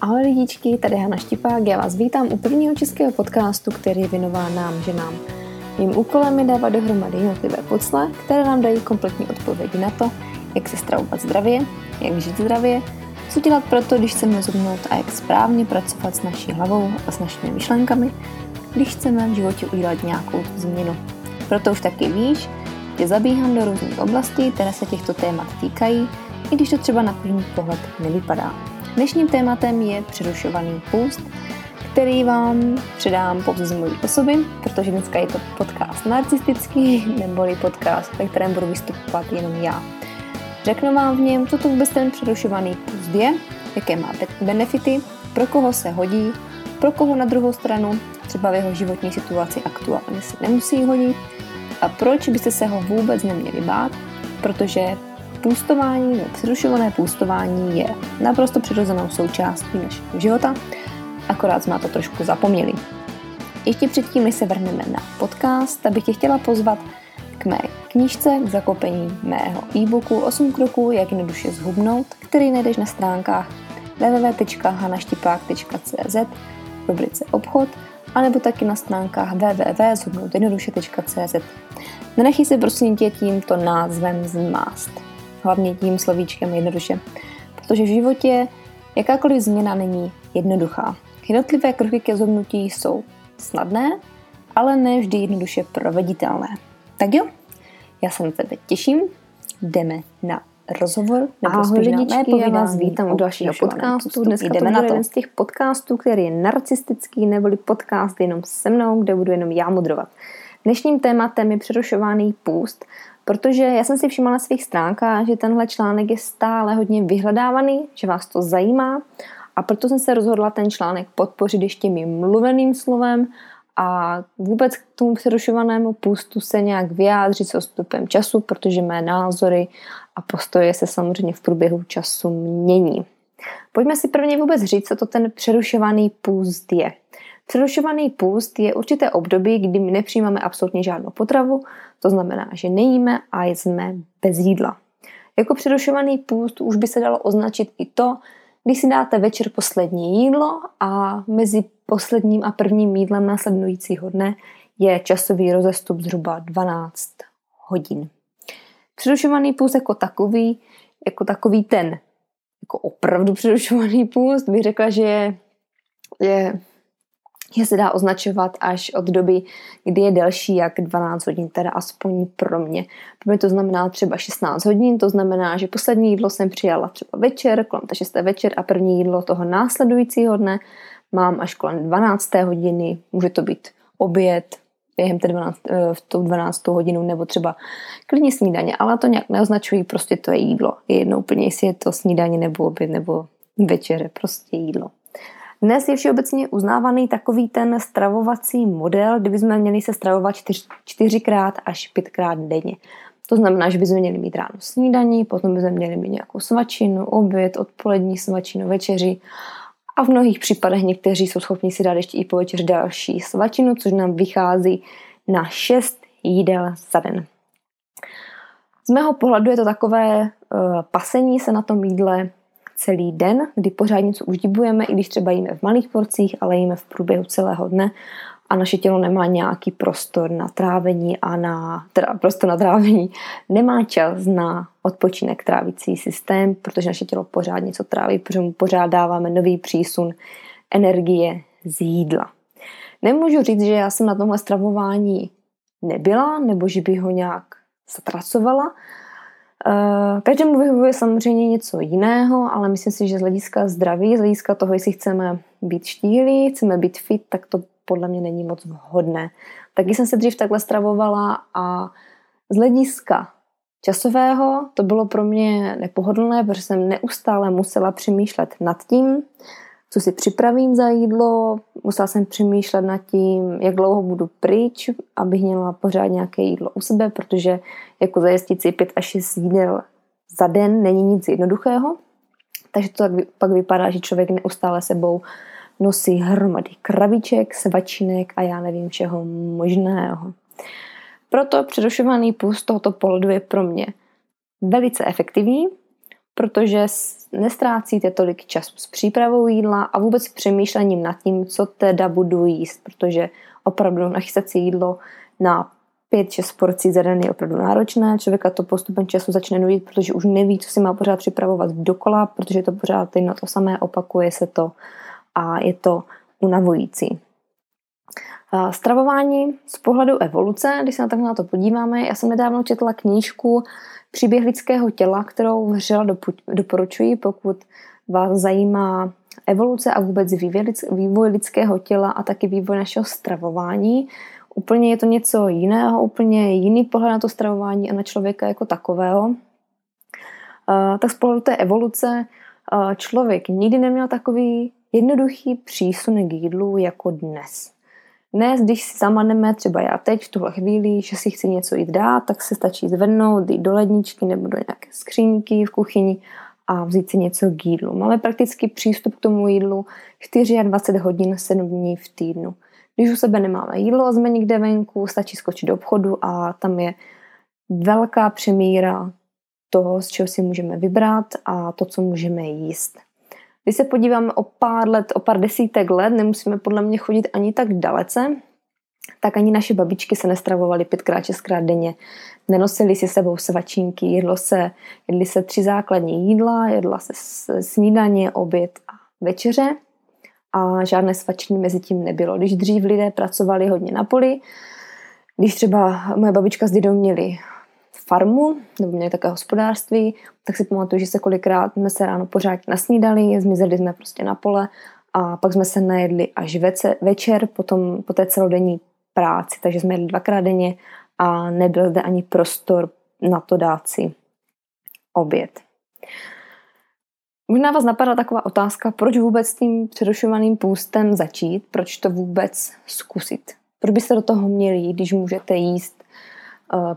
Ahoj lidičky, tady Hana Štipák, já vás vítám u prvního českého podcastu, který je věnován nám, ženám. Mým úkolem je dávat dohromady jednotlivé pucle, které nám dají kompletní odpovědi na to, jak se stravovat zdravě, jak žít zdravě, co dělat pro to, když chceme zubnout a jak správně pracovat s naší hlavou a s našimi myšlenkami, když chceme v životě udělat nějakou změnu. Proto už taky víš, že zabíhám do různých oblastí, které se těchto témat týkají, i když to třeba na první pohled nevypadá. Dnešním tématem je přerušovaný půst, který vám předám pouze z mojí osoby, protože dneska je to podcast narcistický, neboli podcast, ve kterém budu vystupovat jenom já. Řeknu vám v něm, co to vůbec ten přerušovaný půst je, jaké má benefity, pro koho se hodí, pro koho na druhou stranu, třeba v jeho životní situaci aktuálně se nemusí hodit a proč byste se ho vůbec neměli bát, protože půstování nebo přerušované půstování je naprosto přirozenou součástí našeho života, akorát jsme na to trošku zapomněli. Ještě předtím, než se vrhneme na podcast, abych tě chtěla pozvat k mé knížce k zakopení mého e-booku 8 kroků, jak jednoduše zhubnout, který najdeš na stránkách www.hanaštipák.cz v rubrice obchod, anebo taky na stránkách www.zhubnoutjednoduše.cz. Nenechej se prosím tě tímto názvem zmást hlavně tím slovíčkem jednoduše. Protože v životě jakákoliv změna není jednoduchá. Jednotlivé kroky ke zhodnutí jsou snadné, ale ne vždy jednoduše proveditelné. Tak jo, já se na tebe těším, jdeme na rozhovor, nebo Ahoj lidičky, já vás vítám u dalšího podcastu. Dneska jdeme to na to. jeden z těch podcastů, který je narcistický, neboli podcast jenom se mnou, kde budu jenom já mudrovat. Dnešním tématem je přerušovaný půst Protože já jsem si všimla na svých stránkách, že tenhle článek je stále hodně vyhledávaný, že vás to zajímá a proto jsem se rozhodla ten článek podpořit ještě mým mluveným slovem a vůbec k tomu přerušovanému půstu se nějak vyjádřit s odstupem času, protože mé názory a postoje se samozřejmě v průběhu času mění. Pojďme si prvně vůbec říct, co to ten přerušovaný půst je. Přerušovaný půst je určité období, kdy my nepřijímáme absolutně žádnou potravu, to znamená, že nejíme a jsme bez jídla. Jako přerušovaný půst už by se dalo označit i to, když si dáte večer poslední jídlo a mezi posledním a prvním jídlem následujícího dne je časový rozestup zhruba 12 hodin. Přerušovaný půst jako takový, jako takový ten jako opravdu přerušovaný půst, bych řekla, že je, je že se dá označovat až od doby, kdy je delší jak 12 hodin, teda aspoň pro mě. Pro mě to znamená třeba 16 hodin, to znamená, že poslední jídlo jsem přijala třeba večer, kolem té 6. večer a první jídlo toho následujícího dne mám až kolem 12. hodiny, může to být oběd, během té 12, eh, v tou 12. hodinu nebo třeba klidně snídaně, ale to nějak neoznačují, prostě to je jídlo. Je jedno úplně, jestli je to snídaně nebo oběd nebo večeře, prostě jídlo. Dnes je všeobecně uznávaný takový ten stravovací model, kdy bychom měli se stravovat čtyř, čtyřikrát až pětkrát denně. To znamená, že bychom měli mít ráno snídaní, potom bychom měli mít nějakou svačinu, oběd, odpolední svačinu, večeři a v mnohých případech někteří jsou schopni si dát ještě i po večeři další svačinu, což nám vychází na 6 jídel za den. Z mého pohledu je to takové uh, pasení se na tom jídle celý den, kdy pořád něco uždibujeme, i když třeba jíme v malých porcích, ale jíme v průběhu celého dne a naše tělo nemá nějaký prostor na trávení a na, teda prostor na trávení, nemá čas na odpočinek trávicí systém, protože naše tělo pořád něco tráví, protože mu pořád dáváme nový přísun energie z jídla. Nemůžu říct, že já jsem na tomhle stravování nebyla, nebo že bych ho nějak zatracovala, každému vyhovuje samozřejmě něco jiného, ale myslím si, že z hlediska zdraví, z hlediska toho, jestli chceme být štíhlí, chceme být fit, tak to podle mě není moc vhodné. Taky jsem se dřív takhle stravovala a z hlediska časového to bylo pro mě nepohodlné, protože jsem neustále musela přemýšlet nad tím, co si připravím za jídlo, musela jsem přemýšlet nad tím, jak dlouho budu pryč, abych měla pořád nějaké jídlo u sebe, protože jako zajistit si pět až šest jídel za den není nic jednoduchého. Takže to tak pak vypadá, že člověk neustále sebou nosí hromady krabiček, svačinek a já nevím všeho možného. Proto přerušovaný půst tohoto pohledu je pro mě velice efektivní, protože nestrácíte tolik času s přípravou jídla a vůbec přemýšlením nad tím, co teda budu jíst, protože opravdu nachystat si jídlo na 5-6 porcí za den je opravdu náročné. Člověka to postupem času začne nudit, protože už neví, co si má pořád připravovat dokola, protože to pořád jedno to samé, opakuje se to a je to unavující. Stravování z pohledu evoluce, když se na takhle na to podíváme, já jsem nedávno četla knížku Příběh lidského těla, kterou vřela doporučuji, pokud vás zajímá evoluce a vůbec vývoj lidského těla a taky vývoj našeho stravování. Úplně je to něco jiného, úplně jiný pohled na to stravování a na člověka jako takového. Tak z pohledu té evoluce člověk nikdy neměl takový jednoduchý přísun k jídlu jako dnes. Dnes, když si zamaneme, třeba já teď v tuhle chvíli, že si chci něco jít dát, tak se stačí zvednout, jít do ledničky nebo do nějaké skřínky v kuchyni a vzít si něco k jídlu. Máme prakticky přístup k tomu jídlu 24 hodin 7 dní v týdnu. Když u sebe nemáme jídlo a jsme někde venku, stačí skočit do obchodu a tam je velká přemíra toho, z čeho si můžeme vybrat a to, co můžeme jíst. Když se podíváme o pár let, o pár desítek let, nemusíme podle mě chodit ani tak dalece, tak ani naše babičky se nestravovaly pětkrát, šestkrát denně. Nenosili si sebou svačínky, jedlo se, jedli se tři základní jídla, jedla se snídaně, oběd a večeře a žádné svačiny mezi tím nebylo. Když dřív lidé pracovali hodně na poli, když třeba moje babička s dědou měli farmu, nebo měli také hospodářství, tak si pamatuju, že se kolikrát jsme se ráno pořád nasnídali, zmizeli jsme prostě na pole a pak jsme se najedli až vece, večer, potom po té celodenní práci, takže jsme jedli dvakrát denně a nebyl zde ani prostor na to dát si oběd. Možná vás napadla taková otázka, proč vůbec s tím přerušovaným půstem začít, proč to vůbec zkusit. Proč byste do toho měli když můžete jíst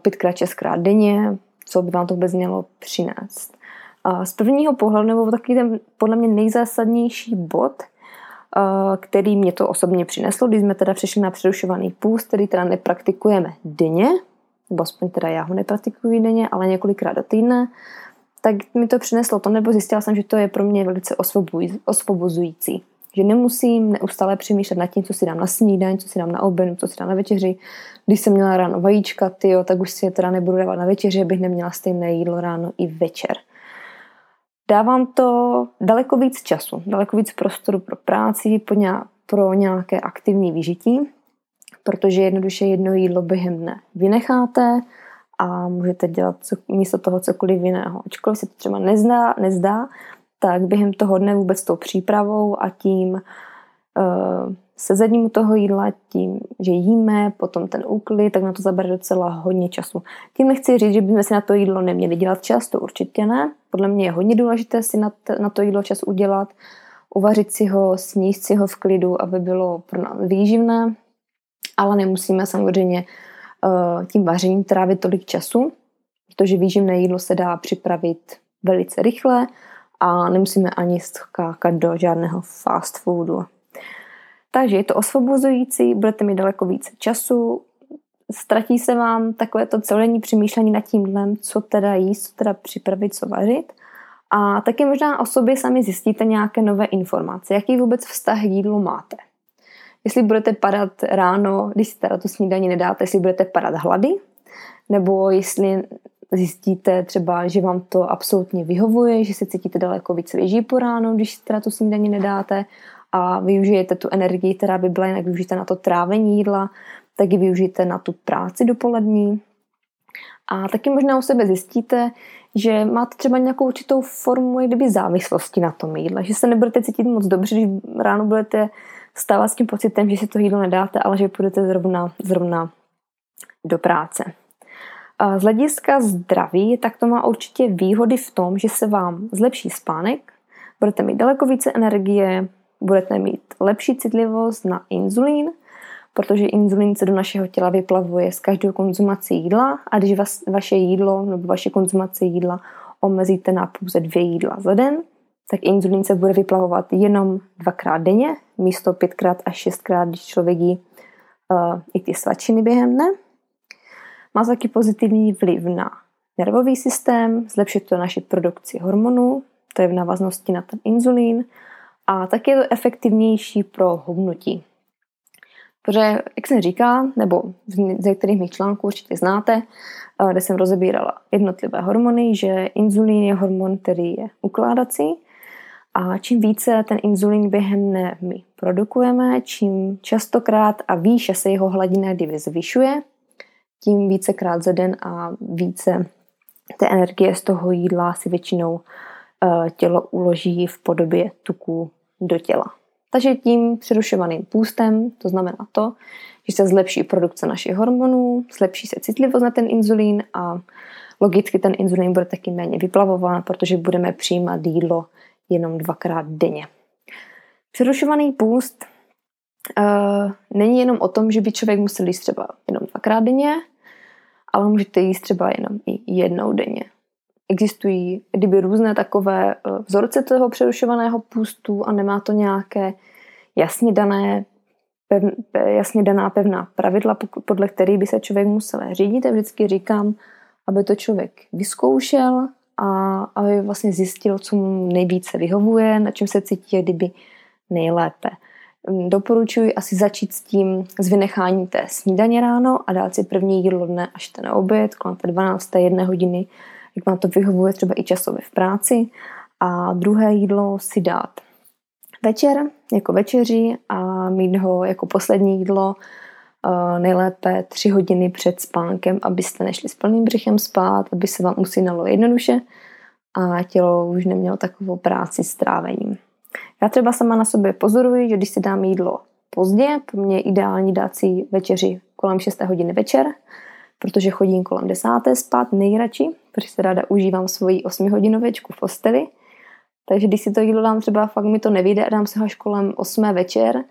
pětkrát, šestkrát denně, co by vám to vůbec mělo přinést. Uh, z prvního pohledu, nebo taky ten podle mě nejzásadnější bod, uh, který mě to osobně přineslo, když jsme teda přišli na přerušovaný půst, který teda nepraktikujeme denně, nebo aspoň teda já ho nepraktikuji denně, ale několikrát do týdne, tak mi to přineslo to, nebo zjistila jsem, že to je pro mě velice osvobozující. Že nemusím neustále přemýšlet nad tím, co si dám na snídaň, co si dám na oběd, co si dám na večeři. Když jsem měla ráno vajíčka, tyjo, tak už si je teda nebudu dávat na večeři, abych neměla stejné jídlo ráno i večer. Dávám to daleko víc času, daleko víc prostoru pro práci, pro nějaké aktivní vyžití, protože jednoduše jedno jídlo během dne vynecháte, a můžete dělat co, místo toho cokoliv jiného. Ačkoliv se to třeba nezdá, nezdá, tak během toho dne vůbec tou přípravou a tím uh, sezením toho jídla, tím, že jíme, potom ten úklid, tak na to zabere docela hodně času. Tím nechci říct, že bychom si na to jídlo neměli dělat čas, to určitě ne. Podle mě je hodně důležité si na, t- na to jídlo čas udělat, uvařit si ho, sníst si ho v klidu, aby bylo pro nás výživné, ale nemusíme samozřejmě Eh, tím vařením trávit tolik času, protože výživné jídlo se dá připravit velice rychle a nemusíme ani skákat do žádného fast foodu. Takže je to osvobozující, budete mít daleko více času, ztratí se vám takové to celodenní přemýšlení nad tím co teda jíst, co teda připravit, co vařit. A taky možná o sobě sami zjistíte nějaké nové informace, jaký vůbec vztah k jídlu máte jestli budete padat ráno, když si teda tu snídaní nedáte, jestli budete padat hlady, nebo jestli zjistíte třeba, že vám to absolutně vyhovuje, že se cítíte daleko víc svěží po ránu, když teda tu snídaní nedáte a využijete tu energii, která by byla jinak využita na to trávení jídla, tak ji využijete na tu práci dopolední. A taky možná u sebe zjistíte, že máte třeba nějakou určitou formu kdyby závislosti na tom jídle, že se nebudete cítit moc dobře, když ráno budete stává s tím pocitem, že si to jídlo nedáte, ale že půjdete zrovna, zrovna do práce. Z hlediska zdraví, tak to má určitě výhody v tom, že se vám zlepší spánek, budete mít daleko více energie, budete mít lepší citlivost na inzulín, protože inzulín se do našeho těla vyplavuje s každou konzumací jídla a když vas, vaše jídlo nebo vaše konzumace jídla omezíte na pouze dvě jídla za den, tak inzulín se bude vyplavovat jenom dvakrát denně, místo pětkrát až šestkrát, když člověk jí uh, i ty svačiny během dne. Má taky pozitivní vliv na nervový systém, zlepšit to naši produkci hormonů, to je v návaznosti na ten inzulín, a tak je to efektivnější pro hubnutí. Protože, jak jsem říkala, nebo z některých mých článků určitě znáte, eh, kde jsem rozebírala jednotlivé hormony, že inzulín je hormon, který je ukládací a čím více ten inzulín během dne my produkujeme, čím častokrát a výše se jeho hladina kdy zvyšuje, tím vícekrát za den a více té energie z toho jídla si většinou eh, tělo uloží v podobě tuků do těla. Takže tím přerušovaným půstem, to znamená to, že se zlepší produkce našich hormonů, zlepší se citlivost na ten inzulín a logicky ten inzulín bude taky méně vyplavován, protože budeme přijímat jídlo jenom dvakrát denně. Přerušovaný půst uh, není jenom o tom, že by člověk musel jíst třeba jenom dvakrát denně, ale můžete jíst třeba jenom i jednou denně. Existují kdyby různé takové uh, vzorce toho přerušovaného půstu a nemá to nějaké jasně dané pev, jasně daná pevná pravidla, podle kterých by se člověk musel řídit. A vždycky říkám, aby to člověk vyzkoušel a aby vlastně zjistil, co mu nejvíce vyhovuje, na čem se cítí kdyby nejlépe. Hm, doporučuji asi začít s tím z vynechání té snídaně ráno a dát si první jídlo dne až ten oběd, kolem té 12. jedné hodiny, jak vám to vyhovuje třeba i časově v práci. A druhé jídlo si dát večer jako večeři a mít ho jako poslední jídlo nejlépe tři hodiny před spánkem, abyste nešli s plným břichem spát, aby se vám usínalo jednoduše a tělo už nemělo takovou práci s trávením. Já třeba sama na sobě pozoruji, že když si dám jídlo pozdě, pro mě je ideální dát si večeři kolem 6 hodiny večer, protože chodím kolem 10. spát nejradši, protože se ráda užívám svoji 8 hodinovečku v posteli. Takže když si to jídlo dám třeba, fakt mi to nevyjde a dám se ho až kolem 8 večer,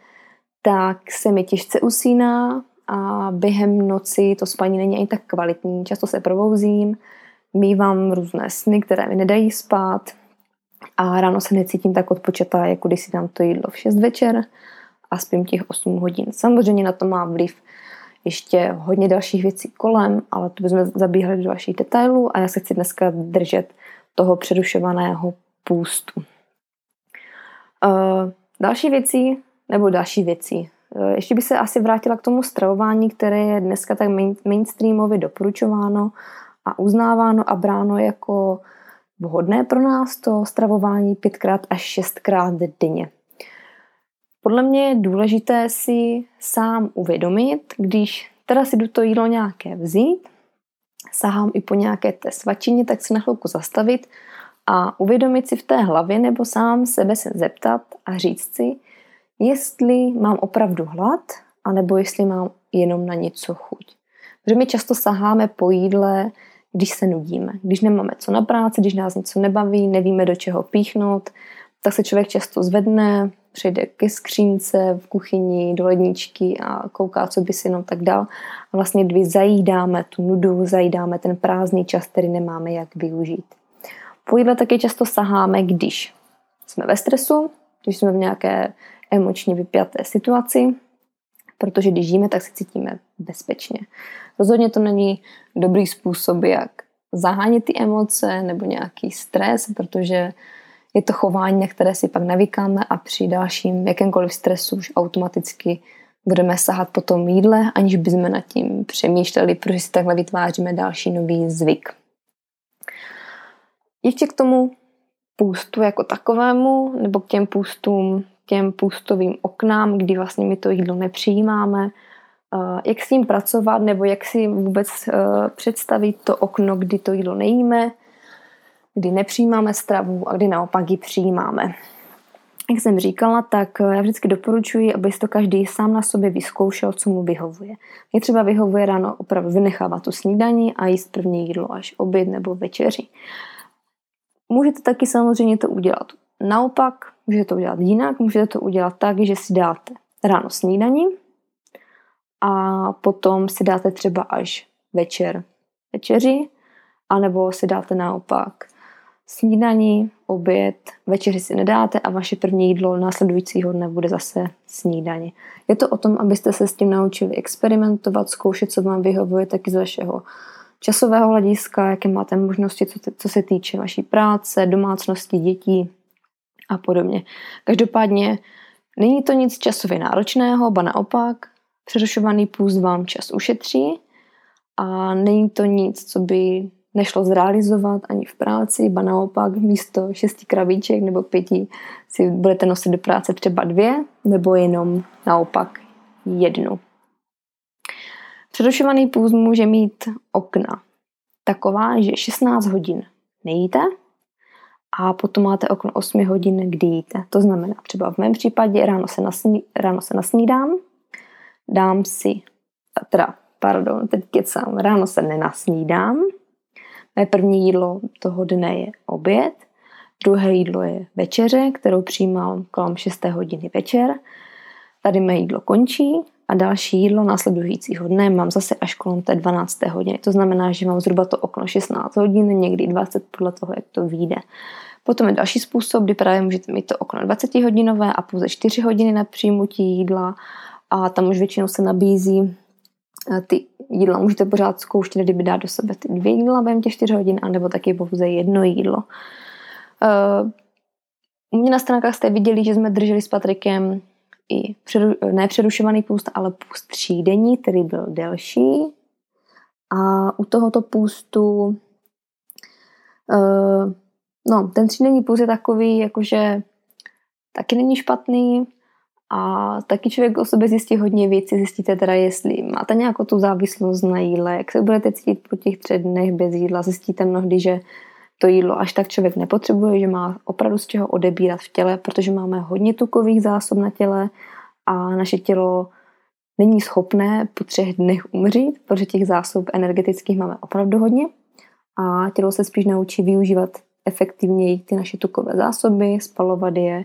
tak se mi těžce usíná a během noci to spaní není ani tak kvalitní. Často se probouzím, mývám různé sny, které mi nedají spát a ráno se necítím tak odpočatá, jako když si dám to jídlo v 6 večer a spím těch 8 hodin. Samozřejmě na to má vliv ještě hodně dalších věcí kolem, ale to bychom zabíhali do dalších detailů a já se chci dneska držet toho přerušovaného půstu. Uh, další věcí, nebo další věcí. Eh, ještě by se asi vrátila k tomu stravování, které je dneska tak mainstreamově doporučováno a uznáváno a bráno jako vhodné pro nás to stravování pětkrát až šestkrát denně. Podle mě je důležité si sám uvědomit, když teda si jdu to jídlo nějaké vzít, sahám i po nějaké té svačině, tak si na chvilku zastavit a uvědomit si v té hlavě nebo sám sebe se zeptat a říct si, jestli mám opravdu hlad, anebo jestli mám jenom na něco chuť. Protože my často saháme po jídle, když se nudíme, když nemáme co na práci, když nás něco nebaví, nevíme do čeho píchnout, tak se člověk často zvedne, přejde ke skřínce v kuchyni, do ledničky a kouká, co by si jenom tak dal. A vlastně kdy zajídáme tu nudu, zajídáme ten prázdný čas, který nemáme jak využít. Po jídle taky často saháme, když jsme ve stresu, když jsme v nějaké emočně vypjaté situaci, protože když žijeme, tak se cítíme bezpečně. Rozhodně to není dobrý způsob, jak zahánět ty emoce nebo nějaký stres, protože je to chování, na které si pak navykáme a při dalším jakémkoliv stresu už automaticky budeme sahat po tom jídle, aniž bychom nad tím přemýšleli, protože si takhle vytváříme další nový zvyk. Ještě k tomu půstu jako takovému, nebo k těm půstům těm půstovým oknám, kdy vlastně my to jídlo nepřijímáme, eh, jak s ním pracovat, nebo jak si vůbec eh, představit to okno, kdy to jídlo nejíme, kdy nepřijímáme stravu a kdy naopak ji přijímáme. Jak jsem říkala, tak eh, já vždycky doporučuji, aby to každý sám na sobě vyzkoušel, co mu vyhovuje. Mě třeba vyhovuje ráno opravdu vynechávat tu snídaní a jíst první jídlo až oběd nebo večeři. Můžete taky samozřejmě to udělat naopak, můžete to udělat jinak, můžete to udělat tak, že si dáte ráno snídaní a potom si dáte třeba až večer večeři, anebo si dáte naopak snídaní, oběd, večeři si nedáte a vaše první jídlo následujícího dne bude zase snídaní. Je to o tom, abyste se s tím naučili experimentovat, zkoušet, co vám vyhovuje taky z vašeho časového hlediska, jaké máte možnosti, co, co se týče vaší práce, domácnosti, dětí a podobně. Každopádně není to nic časově náročného, ba naopak, přerušovaný půst vám čas ušetří a není to nic, co by nešlo zrealizovat ani v práci, ba naopak místo šesti kravíček nebo pěti si budete nosit do práce třeba dvě, nebo jenom naopak jednu. Přerušovaný půst může mít okna taková, že 16 hodin nejíte a potom máte okno 8 hodin, kdy jíte. To znamená třeba v mém případě ráno se, nasní, ráno se nasnídám, dám si, teda, pardon, teď kecám, ráno se nenasnídám, Mé první jídlo toho dne je oběd, druhé jídlo je večeře, kterou přijímám kolem 6. hodiny večer. Tady mé jídlo končí a další jídlo následujícího dne mám zase až kolem té 12. hodiny. To znamená, že mám zhruba to okno 16 hodin, někdy 20 podle toho, jak to vyjde. Potom je další způsob, kdy právě můžete mít to okno 20 hodinové a pouze 4 hodiny na přijmutí jídla a tam už většinou se nabízí eh, ty jídla můžete pořád zkoušet, kdyby dát do sebe ty dvě jídla během těch 4 hodin, anebo taky pouze jedno jídlo. Uh, u mě na stránkách jste viděli, že jsme drželi s Patrikem i přeru, ne přerušovaný půst, ale půst třídenní, který byl delší. A u tohoto půstu uh, no, ten třídenní půst je takový, jakože taky není špatný, a taky člověk o sobě zjistí hodně věcí, zjistíte teda, jestli máte nějakou tu závislost na jídle, jak se budete cítit po těch třech dnech bez jídla, zjistíte mnohdy, že to jídlo až tak člověk nepotřebuje, že má opravdu z čeho odebírat v těle, protože máme hodně tukových zásob na těle a naše tělo není schopné po třech dnech umřít, protože těch zásob energetických máme opravdu hodně a tělo se spíš naučí využívat efektivněji ty naše tukové zásoby, spalovat je,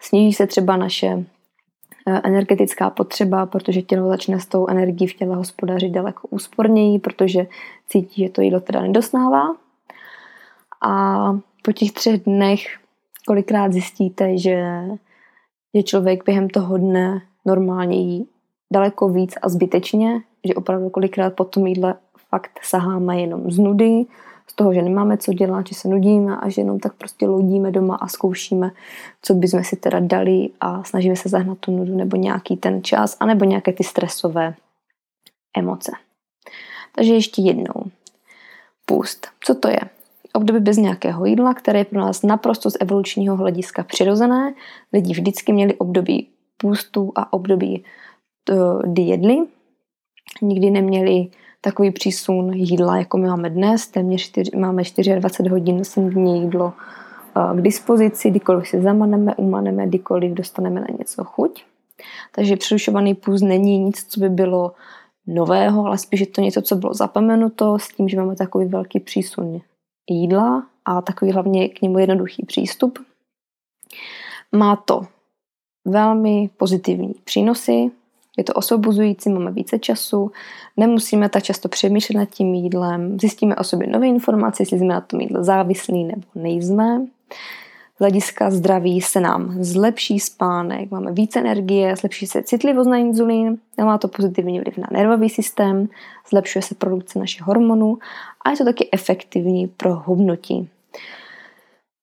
sníží se třeba naše Eh, energetická potřeba, protože tělo začne s tou energií v těle hospodařit daleko úsporněji, protože cítí, že to jídlo teda nedosnává. A po těch třech dnech kolikrát zjistíte, že, že člověk během toho dne normálně jí daleko víc a zbytečně, že opravdu kolikrát po tom jídle fakt saháme jenom z nudy, z toho, že nemáme co dělat, že se nudíme a že jenom tak prostě loudíme doma a zkoušíme, co bychom si teda dali a snažíme se zahnat tu nudu nebo nějaký ten čas, anebo nějaké ty stresové emoce. Takže ještě jednou. Půst. Co to je? Období bez nějakého jídla, které je pro nás naprosto z evolučního hlediska přirozené. Lidi vždycky měli období půstu a období, eh, kdy jedli. Nikdy neměli takový přísun jídla, jako my máme dnes. Téměř 4, máme 24 hodin denně jídlo k dispozici, kdykoliv si zamaneme, umaneme, kdykoliv dostaneme na něco chuť. Takže přerušovaný půst není nic, co by bylo nového, ale spíš je to něco, co bylo zapomenuto s tím, že máme takový velký přísun jídla a takový hlavně k němu jednoduchý přístup. Má to velmi pozitivní přínosy, je to osvobozující, máme více času, nemusíme tak často přemýšlet nad tím jídlem, zjistíme o sobě nové informace, jestli jsme na tom jídle závislí nebo nejsme. Z hlediska zdraví se nám zlepší spánek, máme více energie, zlepší se citlivost na inzulín, má to pozitivní vliv na nervový systém, zlepšuje se produkce našich hormonů a je to taky efektivní pro hubnutí.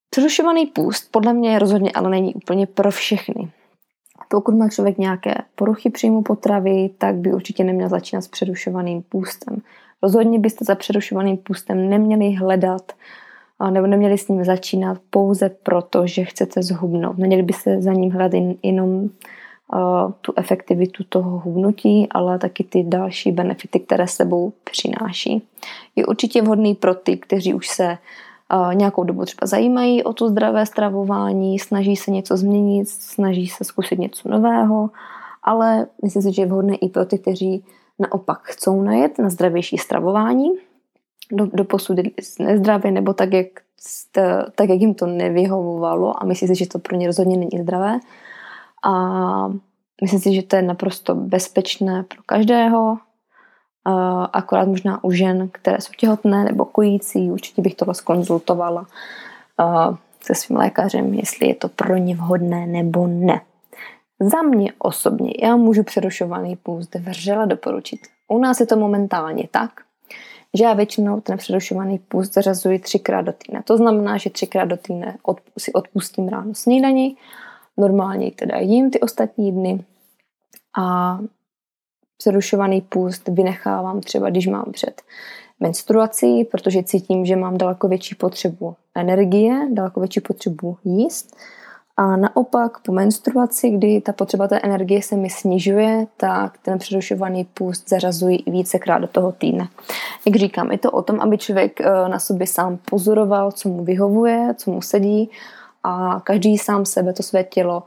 Přerušovaný půst podle mě rozhodně ale není úplně pro všechny. Pokud má člověk nějaké poruchy příjmu potravy, tak by určitě neměl začínat s přerušovaným půstem. Rozhodně byste za přerušovaným půstem neměli hledat nebo neměli s ním začínat pouze proto, že chcete zhubnout. Neměli byste za ním hledat jenom tu efektivitu toho hubnutí, ale taky ty další benefity, které sebou přináší. Je určitě vhodný pro ty, kteří už se nějakou dobu třeba zajímají o to zdravé stravování, snaží se něco změnit, snaží se zkusit něco nového, ale myslím si, že je vhodné i pro ty, kteří naopak chcou najet na zdravější stravování, do, do posud nezdravě nebo tak jak, tak, jak jim to nevyhovovalo a myslím si, že to pro ně rozhodně není zdravé. A myslím si, že to je naprosto bezpečné pro každého, akorát možná u žen, které jsou těhotné nebo kojící, určitě bych tohle skonzultovala se svým lékařem, jestli je to pro ně vhodné nebo ne. Za mě osobně, já můžu přerušovaný půst vřele doporučit. U nás je to momentálně tak, že já většinou ten přerušovaný půst zařazuji třikrát do týdne. To znamená, že třikrát do týdne si odpustím ráno snídaní, normálně teda jím ty ostatní dny a přerušovaný půst vynechávám třeba, když mám před menstruací, protože cítím, že mám daleko větší potřebu energie, daleko větší potřebu jíst. A naopak po menstruaci, kdy ta potřeba té energie se mi snižuje, tak ten přerušovaný půst zařazuji vícekrát do toho týdne. Jak říkám, je to o tom, aby člověk eh, na sobě sám pozoroval, co mu vyhovuje, co mu sedí a každý sám sebe, to své tělo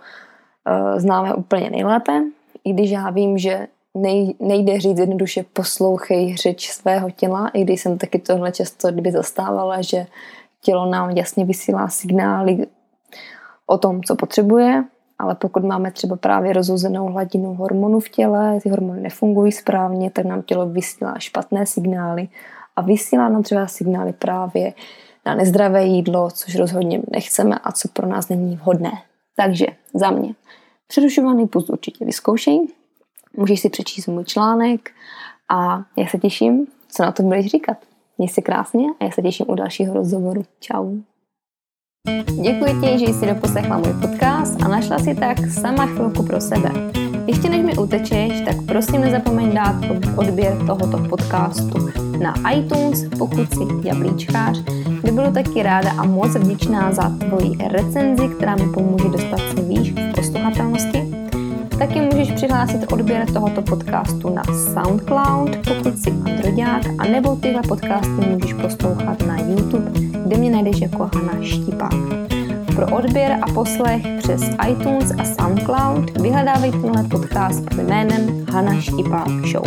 eh, známe úplně nejlépe. I když já vím, že nej, nejde říct jednoduše poslouchej řeč svého těla, i když jsem taky tohle často kdyby zastávala, že tělo nám jasně vysílá signály o tom, co potřebuje, ale pokud máme třeba právě rozhozenou hladinu hormonů v těle, ty hormony nefungují správně, tak nám tělo vysílá špatné signály a vysílá nám třeba signály právě na nezdravé jídlo, což rozhodně nechceme a co pro nás není vhodné. Takže za mě přerušovaný pust určitě vyzkoušej, můžeš si přečíst můj článek a já se těším, co na to budeš říkat. Měj se krásně a já se těším u dalšího rozhovoru. Ciao. Děkuji ti, že jsi doposlechla můj podcast a našla si tak sama chvilku pro sebe. Ještě než mi utečeš, tak prosím nezapomeň dát odběr tohoto podcastu na iTunes, pokud jsi jablíčkář, by budu taky ráda a moc vděčná za tvoji recenzi, která mi pomůže dostat se výš v posluchatelnosti Taky můžeš přihlásit odběr tohoto podcastu na SoundCloud, pokud jsi a nebo tyhle podcasty můžeš poslouchat na YouTube, kde mě najdeš jako Hana Štipák. Pro odběr a poslech přes iTunes a SoundCloud vyhledávej tenhle podcast pod jménem Hana Štipák Show.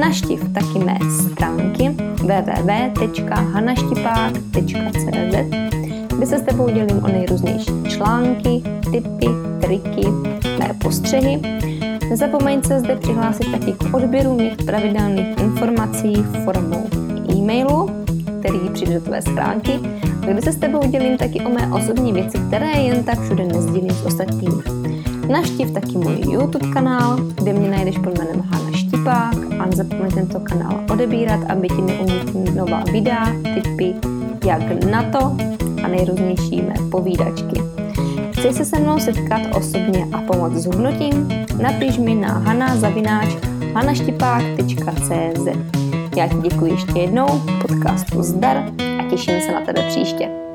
Naštiv taky mé stránky www.hanaštipák.cz kde se s tebou dělím o nejrůznější články, tipy, triky, mé postřehy. Nezapomeň se zde přihlásit taky k odběru mých pravidelných informací formou e-mailu, který přijde do tvé schránky, kde se s tebou dělím taky o mé osobní věci, které jen tak všude nezdílím s ostatními. Naštiv taky můj YouTube kanál, kde mě najdeš pod jménem Hana Štipák a nezapomeň tento kanál odebírat, aby ti neunikly nová videa, tipy, jak na to a nejrůznější mé povídačky. Chceš se se mnou setkat osobně a pomoct s hubnutím? Napiš mi na hanaštipák.cz Já ti děkuji ještě jednou, podcastu zdar a těším se na tebe příště.